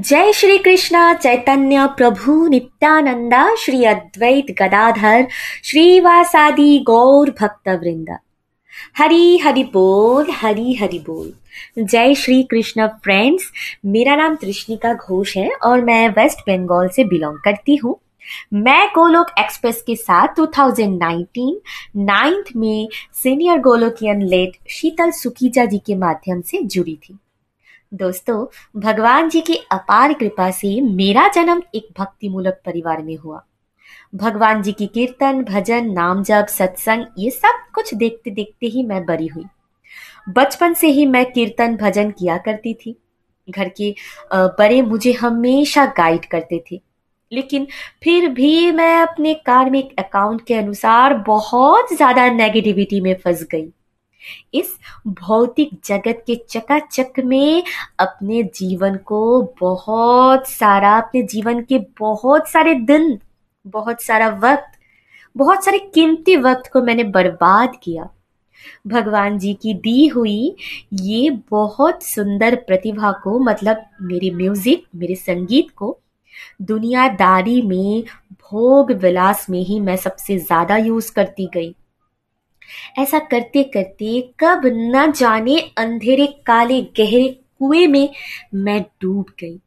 जय श्री कृष्ण चैतन्य प्रभु नित्यानंदा श्री अद्वैत गदाधर, श्रीवासादि गौर भक्त वृंद हरी हरि बोल, हरी हरि बोल। जय श्री कृष्ण फ्रेंड्स मेरा नाम तृष्णिका घोष है और मैं वेस्ट बंगाल से बिलोंग करती हूँ। मैं गोलोक एक्सप्रेस के साथ 2019 नाइन्थ में सीनियर गोलोकियन लेट शीतल सुकीजा जी के माध्यम से जुड़ी थी। दोस्तों, भगवान जी की अपार कृपा से मेरा जन्म एक भक्तिमूलक परिवार में हुआ। भगवान जी की कीर्तन, भजन, नाम जप, सत्संग, ये सब कुछ देखते देखते ही मैं बड़ी हुई। बचपन से ही मैं कीर्तन, भजन किया करती थी। घर के बड़े मुझे हमेशा गाइड करते थे। लेकिन फिर भी मैं अपने कार्मिक अकाउंट के अनुसार बहुत ज़्यादा नेगेटिविटी में फंस गई। इस भौतिक जगत के चकाचक में अपने जीवन को बहुत सारा, अपने जीवन के बहुत सारे दिन, बहुत सारा वक्त, बहुत सारे कीमती वक्त को मैंने बर्बाद किया। भगवान जी की दी हुई ये बहुत सुंदर प्रतिभा को मतलब मेरे म्यूज़िक, मेरे संगीत को दुनियादारी में भोग विलास में ही मैं सबसे ज़्यादा यूज़ करती गई। ऐसा करते करते कब न जाने अंधेरे काले गहरे कुएँ में मैं डूब गई।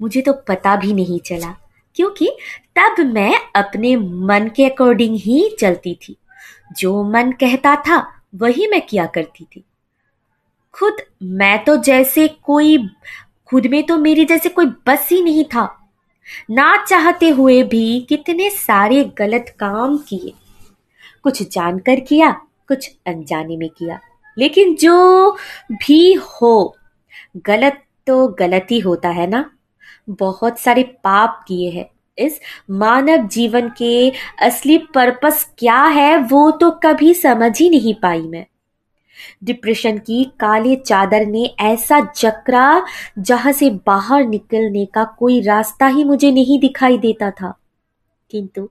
मुझे तो पता भी नहीं चला, क्योंकि तब मैं अपने मन के अकॉर्डिंग ही चलती थी। जो मन कहता था, वही मैं किया करती थी। खुद मैं तो जैसे कोई, खुद में तो मेरी जैसे कोई बस ही नहीं था। ना चाहते हुए भी कितने सारे गलत काम किए। कुछ जानकर किया कुछ अनजाने में किया। लेकिन जो भी हो, गलत तो गलत ही होता है ना? बहुत सारे पाप किए हैं। इस मानव जीवन के असली पर्पस क्या है, वो तो कभी समझ ही नहीं पाई मैं। डिप्रेशन की काले चादर ने ऐसा जकरा जहाँ से बाहर निकलने का कोई रास्ता ही मुझे नहीं दिखाई देता था। किंतु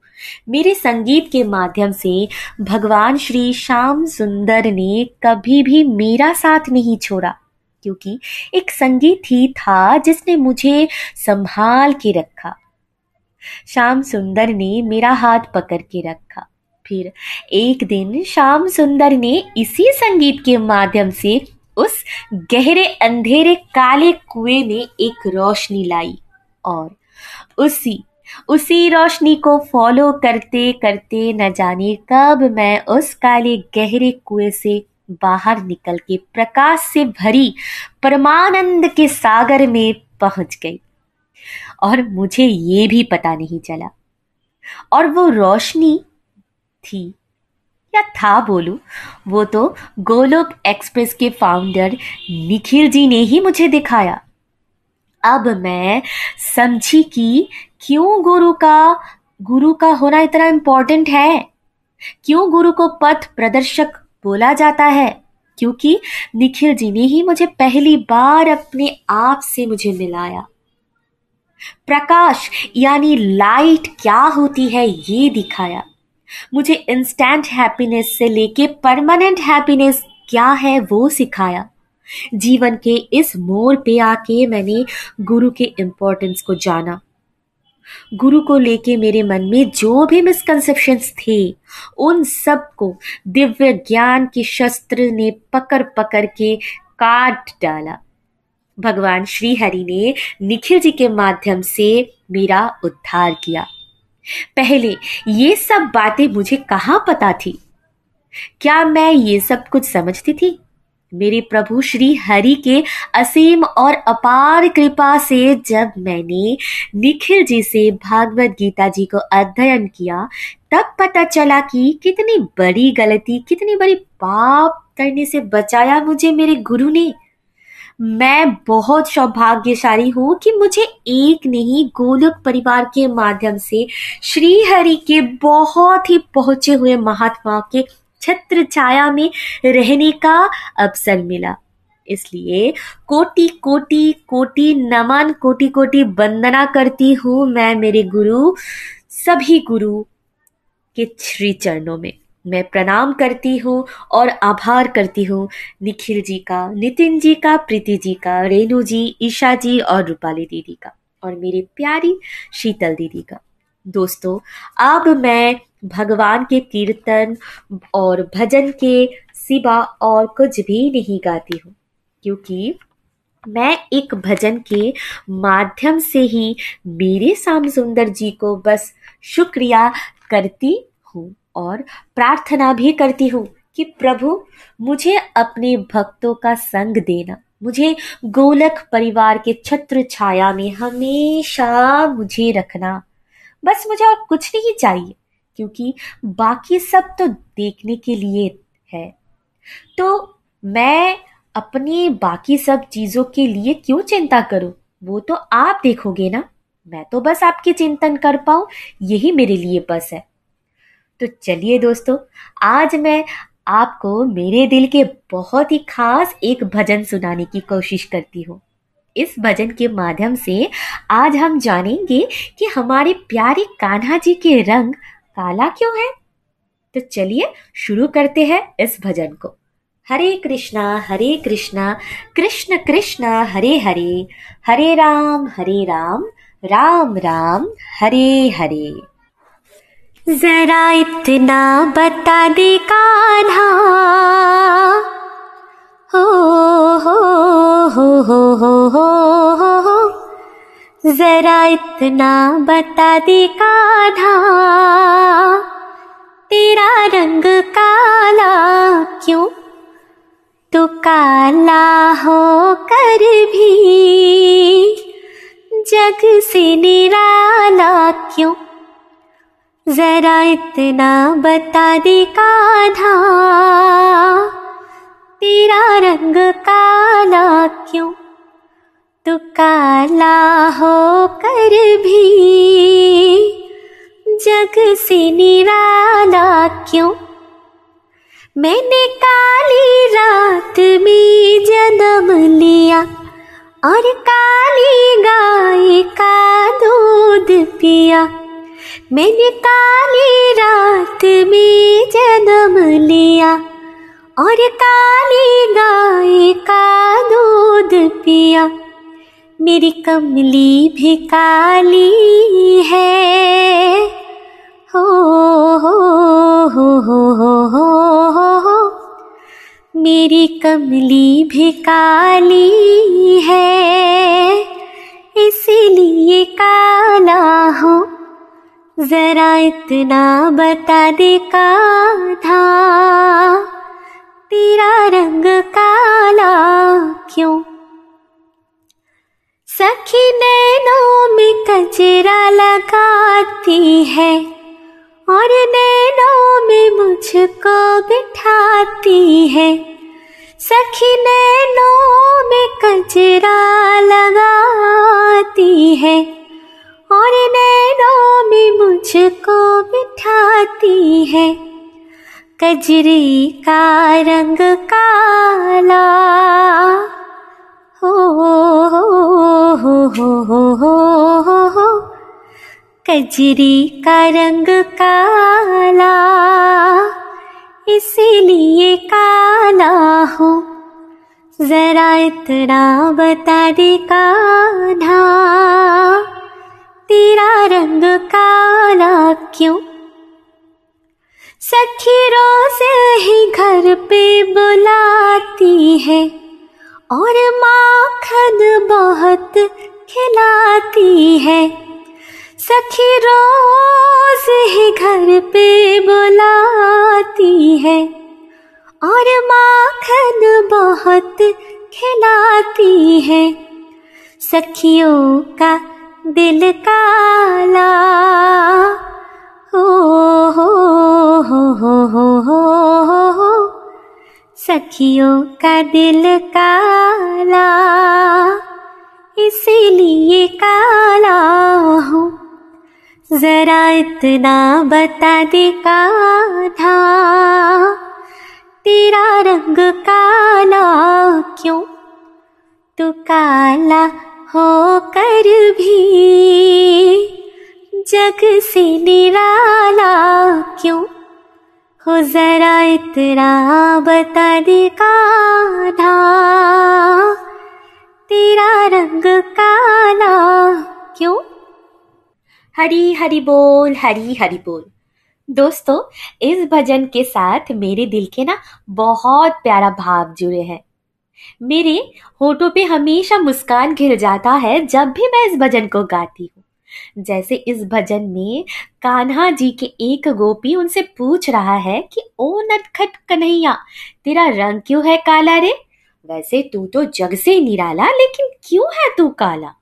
मेरे संगीत के माध्यम से भगवान श्री श्याम सुंदर ने कभी भी मेरा साथ नहीं छोड़ा, क्योंकि एक संगीत ही था जिसने मुझे संभाल के रखा। श्याम सुंदर ने मेरा हाथ पकड़ के रखा। फिर एक दिन श्याम सुंदर ने इसी संगीत के माध्यम से उस गहरे अंधेरे काले कुएँ में एक रोशनी लाई और उसी उसी रोशनी को फॉलो करते करते न जाने कब मैं उस काले गहरे कुएँ से बाहर निकल के प्रकाश से भरी परमानंद के सागर में पहुँच गई। और मुझे ये भी पता नहीं चला। और वो रोशनी थी, या था बोलू, वो तो गोलोक एक्सप्रेस के फाउंडर निखिल जी ने ही मुझे दिखाया। अब मैं समझी कि क्यों गुरु का गुरु का होना इतना इंपॉर्टेंट है? क्यों गुरु को पथ प्रदर्शक बोला जाता है? क्योंकि निखिल जी ने ही मुझे पहली बार अपने आप से मुझे मिलाया। प्रकाश, यानी लाइट क्या होती है ये दिखाया। मुझे इंस्टेंट हैप्पीनेस से लेके परमानेंट हैप्पीनेस क्या है वो सिखाया। जीवन के इस मोड़ पे आके मैंने गुरु के इम्पोर्टेंस को जाना। गुरु को लेके मेरे मन में जो भी मिसकंसेप्शंस थे, उन सबको दिव्य ज्ञान के शस्त्र ने पकड़ पकड़ के काट डाला। भगवान श्री हरि ने निखिल जी के माध्यम से मेरा उद्धार किया। पहले ये सब बातें मुझे कहाँ पता थी? क्या मैं ये सब कुछ समझती थी? मेरे प्रभु श्री हरि के असीम और अपार कृपा से जब मैंने निखिल जी से भागवत गीता जी को अध्ययन किया, तब पता चला कि कितनी बड़ी गलती, कितनी बड़ी पाप करने से बचाया मुझे मेरे गुरु ने। मैं बहुत सौभाग्यशाली हूँ कि मुझे एक नहीं गोलक परिवार के माध्यम से श्री हरि के बहुत ही पहुँचे हुए महात्मा के छत्र छाया में रहने का अवसर मिला। इसलिए कोटि कोटि कोटि नमन, कोटि कोटि वंदना करती हूँ मैं मेरे गुरु, सभी गुरु के श्री चरणों में। मैं प्रणाम करती हूँ और आभार करती हूँ निखिल जी का, नितिन जी का, प्रीति जी का, रेणु जी, ईशा जी और रूपाली दीदी का और मेरी प्यारी शीतल दीदी का। दोस्तों, अब मैं भगवान के कीर्तन और भजन के सिवा और कुछ भी नहीं गाती हूँ, क्योंकि मैं एक भजन के माध्यम से ही मेरे श्याम सुंदर जी को बस शुक्रिया करती हूँ और प्रार्थना भी करती हूँ कि प्रभु, मुझे अपने भक्तों का संग देना। मुझे गोलक परिवार के छत्र छाया में हमेशा मुझे रखना। बस मुझे और कुछ नहीं चाहिए। क्योंकि बाकी सब तो देखने के लिए है। तो मैं अपनी बाकी सब चीज़ों के लिए क्यों चिंता करूँ? वो तो आप देखोगे ना। मैं तो बस आपकी चिंतन कर पाऊँ, यही मेरे लिए बस है। तो चलिए दोस्तों, आज मैं आपको मेरे दिल के बहुत ही खास एक भजन सुनाने की कोशिश करती हूँ। इस भजन के माध्यम से आज हम जानेंगे कि हमारे प्यारे कान्हा जी के रंग काला क्यों है तो चलिए शुरू करते हैं इस भजन को हरे कृष्णा हरे कृष्णा कृष्ण कृष्ण हरे हरे हरे राम हरे राम राम राम हरे हरे जरा इतना बता दे कान्हा हो हो हो हो हो हो हो जरा इतना बता दे कान्हा। तेरा रंग काला क्यों? तो काला हो कर भी। जग से निराला क्यों? जरा इतना बता दे काधा तेरा रंग काला क्यों? तो काला हो कर भी जग से निराला क्यों? मैंने काली रात में जन्म लिया और काली गाय का दूध पिया। मैंने काली रात में जन्म लिया और काली गाय का दूध पिया। मेरी कमली भी काली है। हो हो हो हो हो हो हो मेरी कमली भी काली है। इसीलिए काला हो। जरा इतना बता दे काधा। तेरा रंग काला क्यों? सखी नैनों में कचरा लगाती है और नैनों में मुझको बिठाती है। सखी नैनों में कचरा लगाती है और नैनों में मुझको बिठाती है। कजरी का रंग काला हो हो कजरी का रंग काला, इसीलिए काला हो। जरा इतना बता दे कान्हा, तेरा रंग काला क्यों? सखी रोज ही घर पे बुलाती है। और माखन बहुत खिलाती है सखी रोज ही घर पे बुलाती है और माखन बहुत खिलाती है सखियों का दिल काला हो हो हो हो हो हो हो सखियों का दिल काला, इसीलिए काला हूँ। जरा इतना बता दे काधा तेरा रंग काला क्यों? तू काला हो कर भी जग से निराला क्यों? हो जरा इतना बता दे काधा तेरा रंग काला क्यों? हरी हरी बोल, हरी हरी बोल। दोस्तों, इस भजन के साथ मेरे दिल के ना बहुत प्यारा भाव जुड़े हैं। मेरे होठों पे हमेशा मुस्कान घिर जाता है जब भी मैं इस भजन को गाती हूँ। जैसे इस भजन में कान्हा जी के एक गोपी उनसे पूछ रहा है कि, ओ नटखट कन्हैया, तेरा रंग क्यों है काला रे? वैसे तू तो जग से निराला, लेकिन क्यों है तू काला?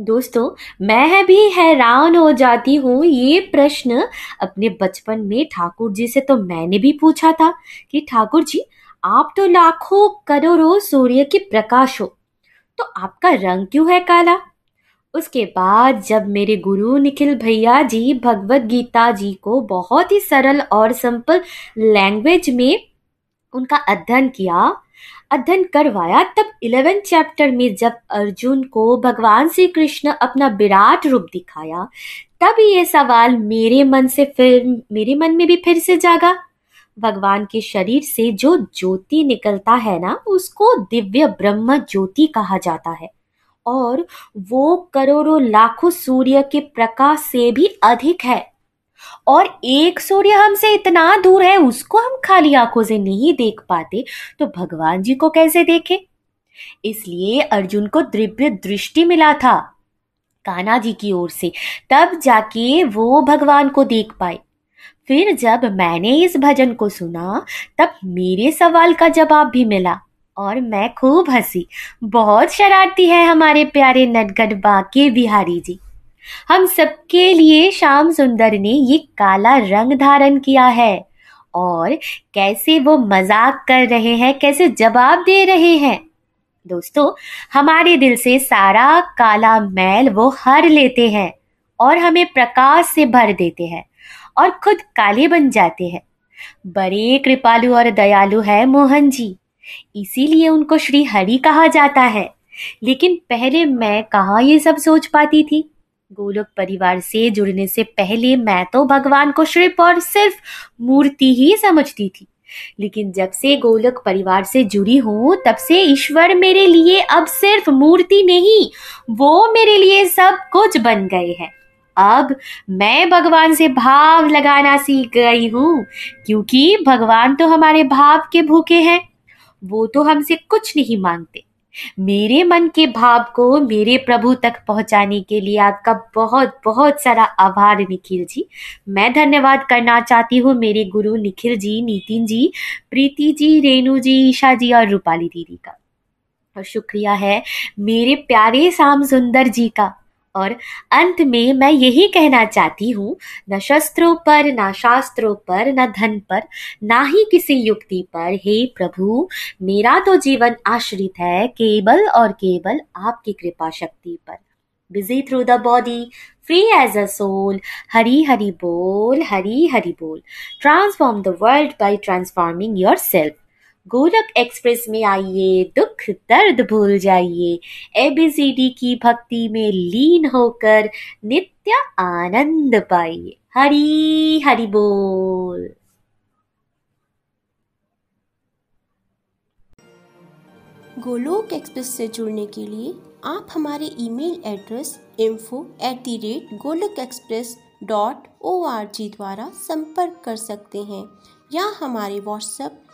दोस्तों, मैं भी हैरान हो जाती हूँ ये प्रश्न। अपने बचपन में ठाकुर जी से तो मैंने भी पूछा था कि, ठाकुर जी, आप तो लाखों करोड़ों सूर्य के प्रकाश हो तो आपका रंग क्यों है काला? उसके बाद जब मेरे गुरु निखिल भैया जी भगवत गीता जी को बहुत ही सरल और सिंपल लैंग्वेज में उनका अध्ययन किया, अध्ययन करवाया, तब इलेवेंथ चैप्टर में जब अर्जुन को भगवान श्री कृष्ण अपना विराट रूप दिखाया, तब ये सवाल मेरे मन से फिर, मेरे मन में भी फिर से जागा। भगवान के शरीर से जो ज्योति निकलता है ना, उसको दिव्य ब्रह्म ज्योति कहा जाता है। और वो करोड़ों लाखों सूर्य के प्रकाश से भी अधिक है। और एक सूर्य हमसे इतना दूर है, उसको हम खाली आँखों से नहीं देख पाते। तो भगवान जी को कैसे देखें? इसलिए अर्जुन को दिव्य दृष्टि मिला था कान्हा जी की ओर से। तब जाके वो भगवान को देख पाए। फिर जब मैंने इस भजन को सुना, तब मेरे सवाल का जवाब भी मिला। और मैं खूब हँसी। बहुत शरारती है हमारे प्यारे नटगढ़ बाके बिहारी जी। हम सबके लिए श्याम सुंदर ने ये काला रंग धारण किया है और कैसे वो मज़ाक कर रहे हैं, कैसे जवाब दे रहे हैं। दोस्तों, हमारे दिल से सारा काला मैल वो हर लेते हैं और हमें प्रकाश से भर देते हैं और खुद काले बन जाते हैं। बड़े कृपालु और दयालु है मोहन जी। इसीलिए उनको श्री हरि कहा जाता है। लेकिन पहले मैं कहा ये सब सोच पाती थी? गोलोक परिवार से जुड़ने से पहले मैं तो भगवान को सिर्फ़ और सिर्फ़ मूर्ति ही समझती थी। लेकिन जब से गोलक परिवार से जुड़ी हूँ, तब से ईश्वर मेरे लिए अब सिर्फ़ मूर्ति नहीं, वो मेरे लिए सब कुछ बन गए हैं। अब मैं भगवान से भाव लगाना सीख गई हूँ, क्योंकि भगवान तो हमारे भाव के भूखे हैं। वो तो हमसे कुछ नहीं मांगते। मेरे मन के भाव को मेरे प्रभु तक पहुँचाने के लिए आपका बहुत बहुत सारा आभार निखिल जी। मैं धन्यवाद करना चाहती हूँ मेरे गुरु निखिल जी, नितिन जी, प्रीति जी, रेणु जी, ईशा जी और रूपाली दीदी का। और शुक्रिया है मेरे प्यारे शाम सुंदर जी का। और अंत में मैं यही कहना चाहती हूँ, न शस्त्रों पर, न शास्त्रों पर, न धन पर, ना ही किसी युक्ति पर। हे प्रभु, मेरा तो जीवन आश्रित है केवल और केवल आपकी कृपा शक्ति पर। Busy through the body free as a soul Hari Hari बोल, हरी हरी बोल। Transform the world by transforming yourself Gorakh express में आइए, दुख, दर्द भूल जाइए। एबीसीडी की भक्ति में लीन होकर नित्य आनंद पाइए। हरी, हरि बोल। गोलोक एक्सप्रेस से जुड़ने के लिए आप हमारे email address info at the rate Golok express dot O R G द्वारा संपर्क कर सकते हैं। या हमारे WhatsApp